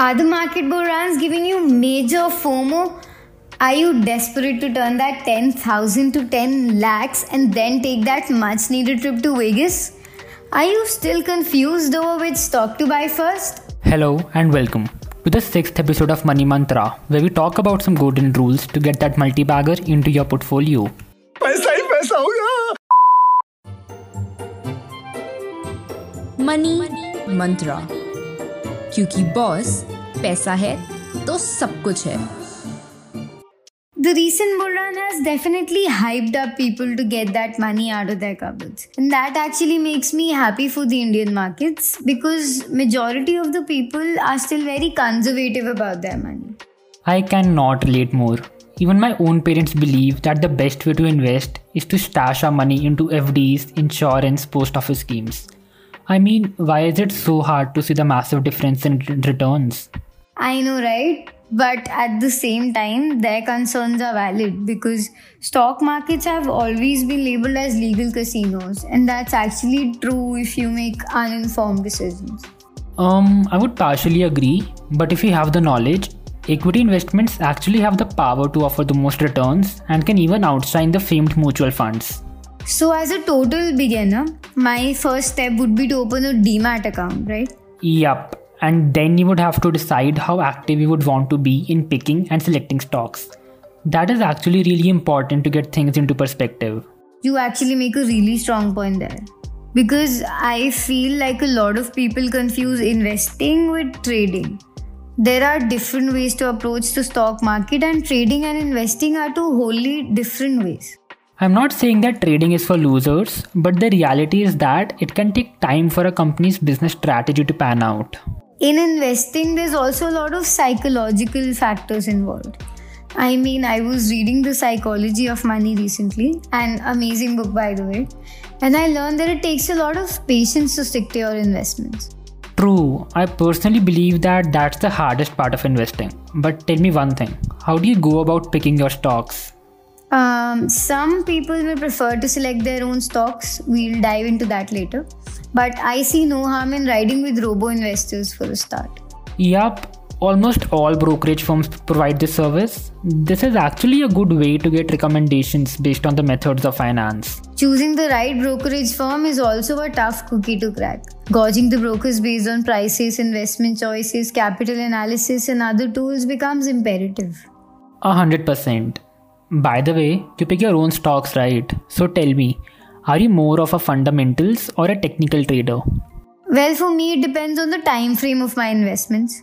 Are the market bull runs giving you major FOMO? Are you desperate to turn that 10,000 to 10 lakhs and then take that much needed trip to Vegas? Are you still confused over which stock to buy first? Hello and welcome to the sixth episode of Money Mantra, where we talk about some golden rules to get that multi bagger into your portfolio. Money, Mantra. क्योंकि boss पैसा है तो सब कुछ है। The recent bull run has definitely hyped up people to get that money out of their cupboards and that actually makes me happy for the Indian markets because majority of the people are still very conservative about their money I can not let more Even my own parents believe that the best way to invest is to stash our money into FDs, insurance, post office schemes. I mean, why is it so hard to see the massive difference in returns? I know, right? But at the same time, their concerns are valid because stock markets have always been labeled as legal casinos, and that's actually true if you make uninformed decisions. Um, I would partially agree, but if you have the knowledge, equity investments actually have the power to offer the most returns and can even outshine the famed mutual funds. So, as a total beginner, my first step would be to open a demat account, right? Yup, and then you would have to decide how active you would want to be in picking and selecting stocks. That is actually really important to get things into perspective. You actually make a really strong point there. Because I feel like a lot of people confuse investing with trading. There are different ways to approach the stock market, and trading and investing are two wholly different ways. I'm not saying that trading is for losers, but the reality is that it can take time for a company's business strategy to pan out in investing, there's also a lot of psychological factors involved. I mean, I was reading The Psychology of Money recently, an amazing book, by the way, and I learned that it takes a lot of patience to stick to your investments. True, I personally believe that that's the hardest part of investing. But tell me one thing how do you go about picking your stocks? Um, some people may prefer to select their own stocks. We'll dive into that later. But I see no harm in riding with robo investors for a start. Yup, almost all brokerage firms provide this service. This is actually a good way to get recommendations based on the methods of finance. Choosing the right brokerage firm is also a tough cookie to crack. Gauging the brokers based on prices, investment choices, capital analysis, and other tools becomes imperative. A hundred percent. By the way, you pick your own stocks, right? So tell me, are you more of a fundamentals or a technical trader? Well, for me, it depends on the time frame of my investments.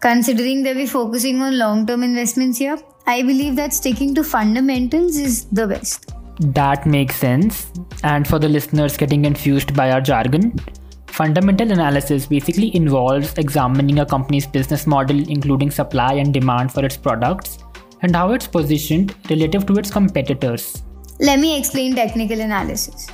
Considering that we're focusing on long term investments here, I believe that sticking to fundamentals is the best. That makes sense. And for the listeners getting confused by our jargon, fundamental analysis basically involves examining a company's business model, including supply and demand for its products, and how it's positioned relative to its competitors. Let me explain technical analysis.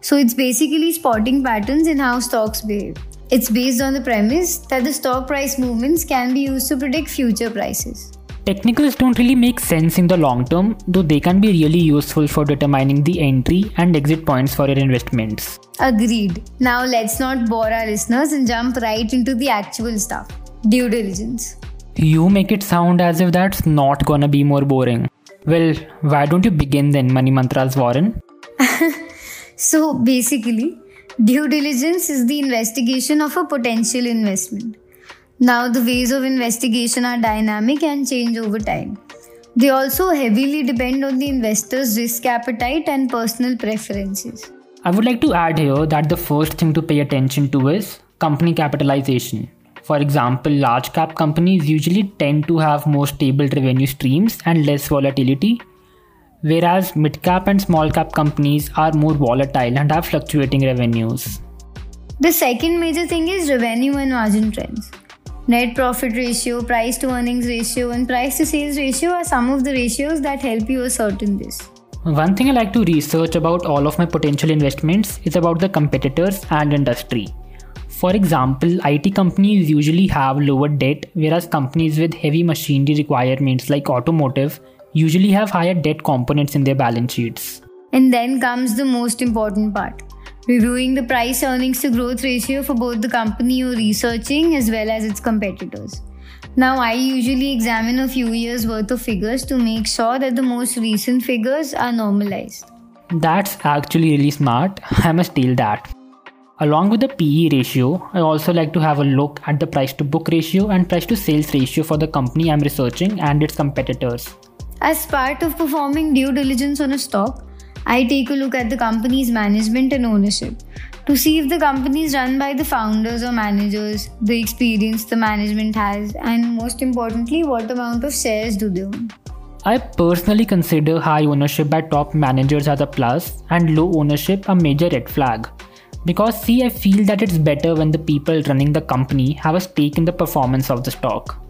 So, it's basically spotting patterns in how stocks behave. It's based on the premise that the stock price movements can be used to predict future prices. Technicals don't really make sense in the long term, though they can be really useful for determining the entry and exit points for your investments. Agreed. Now let's not bore our listeners and jump right into the actual stuff due diligence. You make it sound as if that's not gonna be more boring. Well, why don't you begin then, Money Mantras Warren? so basically, due diligence is the investigation of a potential investment. Now, the ways of investigation are dynamic and change over time. They also heavily depend on the investor's risk appetite and personal preferences. I would like to add here that the first thing to pay attention to is company capitalization. For example, large cap companies usually tend to have more stable revenue streams and less volatility, whereas mid cap and small cap companies are more volatile and have fluctuating revenues. The second major thing is revenue and margin trends. Net profit ratio, price to earnings ratio, and price to sales ratio are some of the ratios that help you ascertain this. One thing I like to research about all of my potential investments is about the competitors and industry. For example, IT companies usually have lower debt, whereas companies with heavy machinery requirements like automotive usually have higher debt components in their balance sheets. And then comes the most important part reviewing the price earnings to growth ratio for both the company you're researching as well as its competitors. Now, I usually examine a few years worth of figures to make sure that the most recent figures are normalized. That's actually really smart. I must steal that. Along with the PE ratio, I also like to have a look at the price to book ratio and price to sales ratio for the company I'm researching and its competitors. As part of performing due diligence on a stock, I take a look at the company's management and ownership to see if the company is run by the founders or managers, the experience the management has, and most importantly, what amount of shares do they own. I personally consider high ownership by top managers as a plus and low ownership a major red flag. Because, see, I feel that it's better when the people running the company have a stake in the performance of the stock.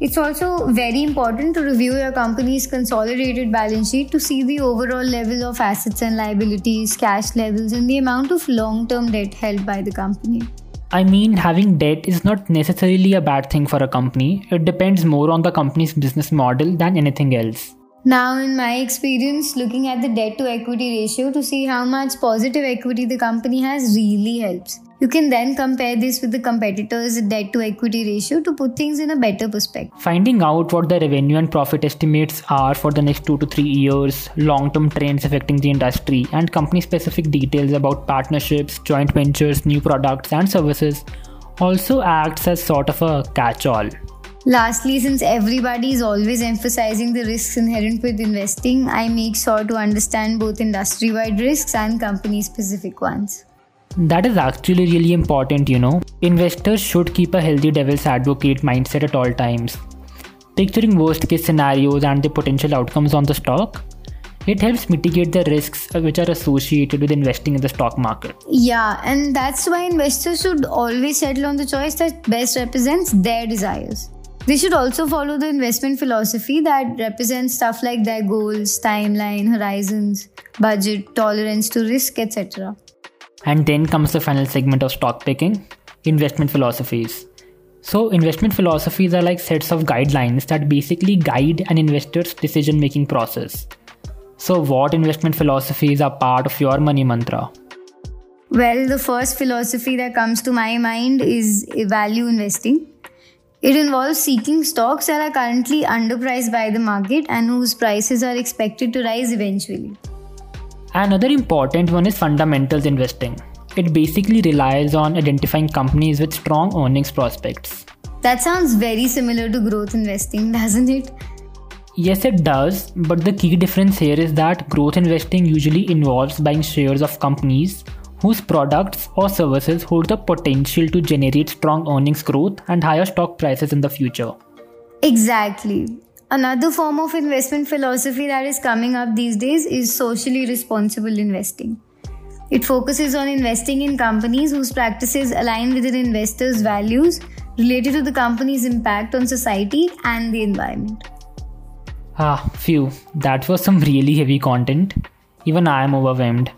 It's also very important to review your company's consolidated balance sheet to see the overall level of assets and liabilities, cash levels, and the amount of long term debt held by the company. I mean, having debt is not necessarily a bad thing for a company. It depends more on the company's business model than anything else. Now, in my experience, looking at the debt to equity ratio to see how much positive equity the company has really helps. You can then compare this with the competitors' debt to equity ratio to put things in a better perspective. Finding out what the revenue and profit estimates are for the next two to three years, long term trends affecting the industry, and company specific details about partnerships, joint ventures, new products, and services also acts as sort of a catch all. Lastly, since everybody is always emphasizing the risks inherent with investing, I make sure to understand both industry wide risks and company specific ones. That is actually really important, you know. Investors should keep a healthy devil's advocate mindset at all times. Picturing worst case scenarios and the potential outcomes on the stock, it helps mitigate the risks which are associated with investing in the stock market. Yeah, and that's why investors should always settle on the choice that best represents their desires. They should also follow the investment philosophy that represents stuff like their goals, timeline, horizons, budget, tolerance to risk, etc. And then comes the final segment of stock picking investment philosophies. So, investment philosophies are like sets of guidelines that basically guide an investor's decision making process. So, what investment philosophies are part of your money mantra? Well, the first philosophy that comes to my mind is value investing. It involves seeking stocks that are currently underpriced by the market and whose prices are expected to rise eventually. Another important one is fundamentals investing. It basically relies on identifying companies with strong earnings prospects. That sounds very similar to growth investing, doesn't it? Yes, it does, but the key difference here is that growth investing usually involves buying shares of companies whose products or services hold the potential to generate strong earnings growth and higher stock prices in the future. Exactly. Another form of investment philosophy that is coming up these days is socially responsible investing. It focuses on investing in companies whose practices align with an investor's values related to the company's impact on society and the environment. Ah, phew, that was some really heavy content. Even I am overwhelmed.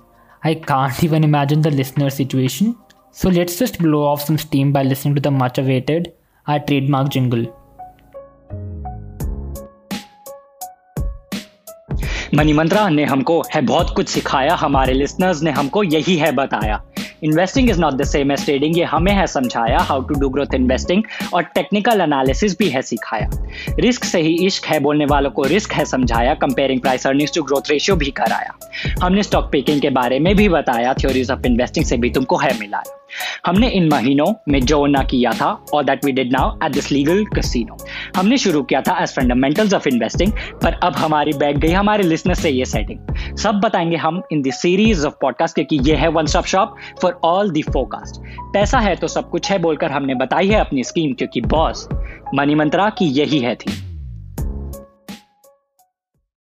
I can't even imagine the listener situation. So let's just blow off some steam by listening to the much awaited, our trademark jingle. Money Mantra ने हमको है बहुत कुछ सिखाया हमारे listeners ने हमको यही है बताया investing is not the same as trading ये हमें है समझाया how to do growth investing और टेक्निकल एनालिसिस भी है सिखाया। रिस्क से ही इश्क है बोलने वालों को रिस्क है समझाया comparing price earnings to growth ratio भी कराया। हमने स्टॉक पिकिंग के बारे में भी बताया थ्योरीज ऑफ़ इन्वेस्टिंग से भी तुमको है मिलाया। हमने इन महीनों में जो ना किया था और that we did now at this legal casino हमने शुरू किया था एज फंडामेंटल्स ऑफ़ इन्वेस्टिंग पर अब हमारी बैग गई हमारे लिसनर से ये सेटिंग सब बताएँगे हम in the series of podcast क्योंकि ये है one stop shop for all the forecast पैसा है तो सब कुछ है बोलकर हमने बताई है अपनी स्कीम क्योंकि बॉस मनी मंत्रा की यही है थी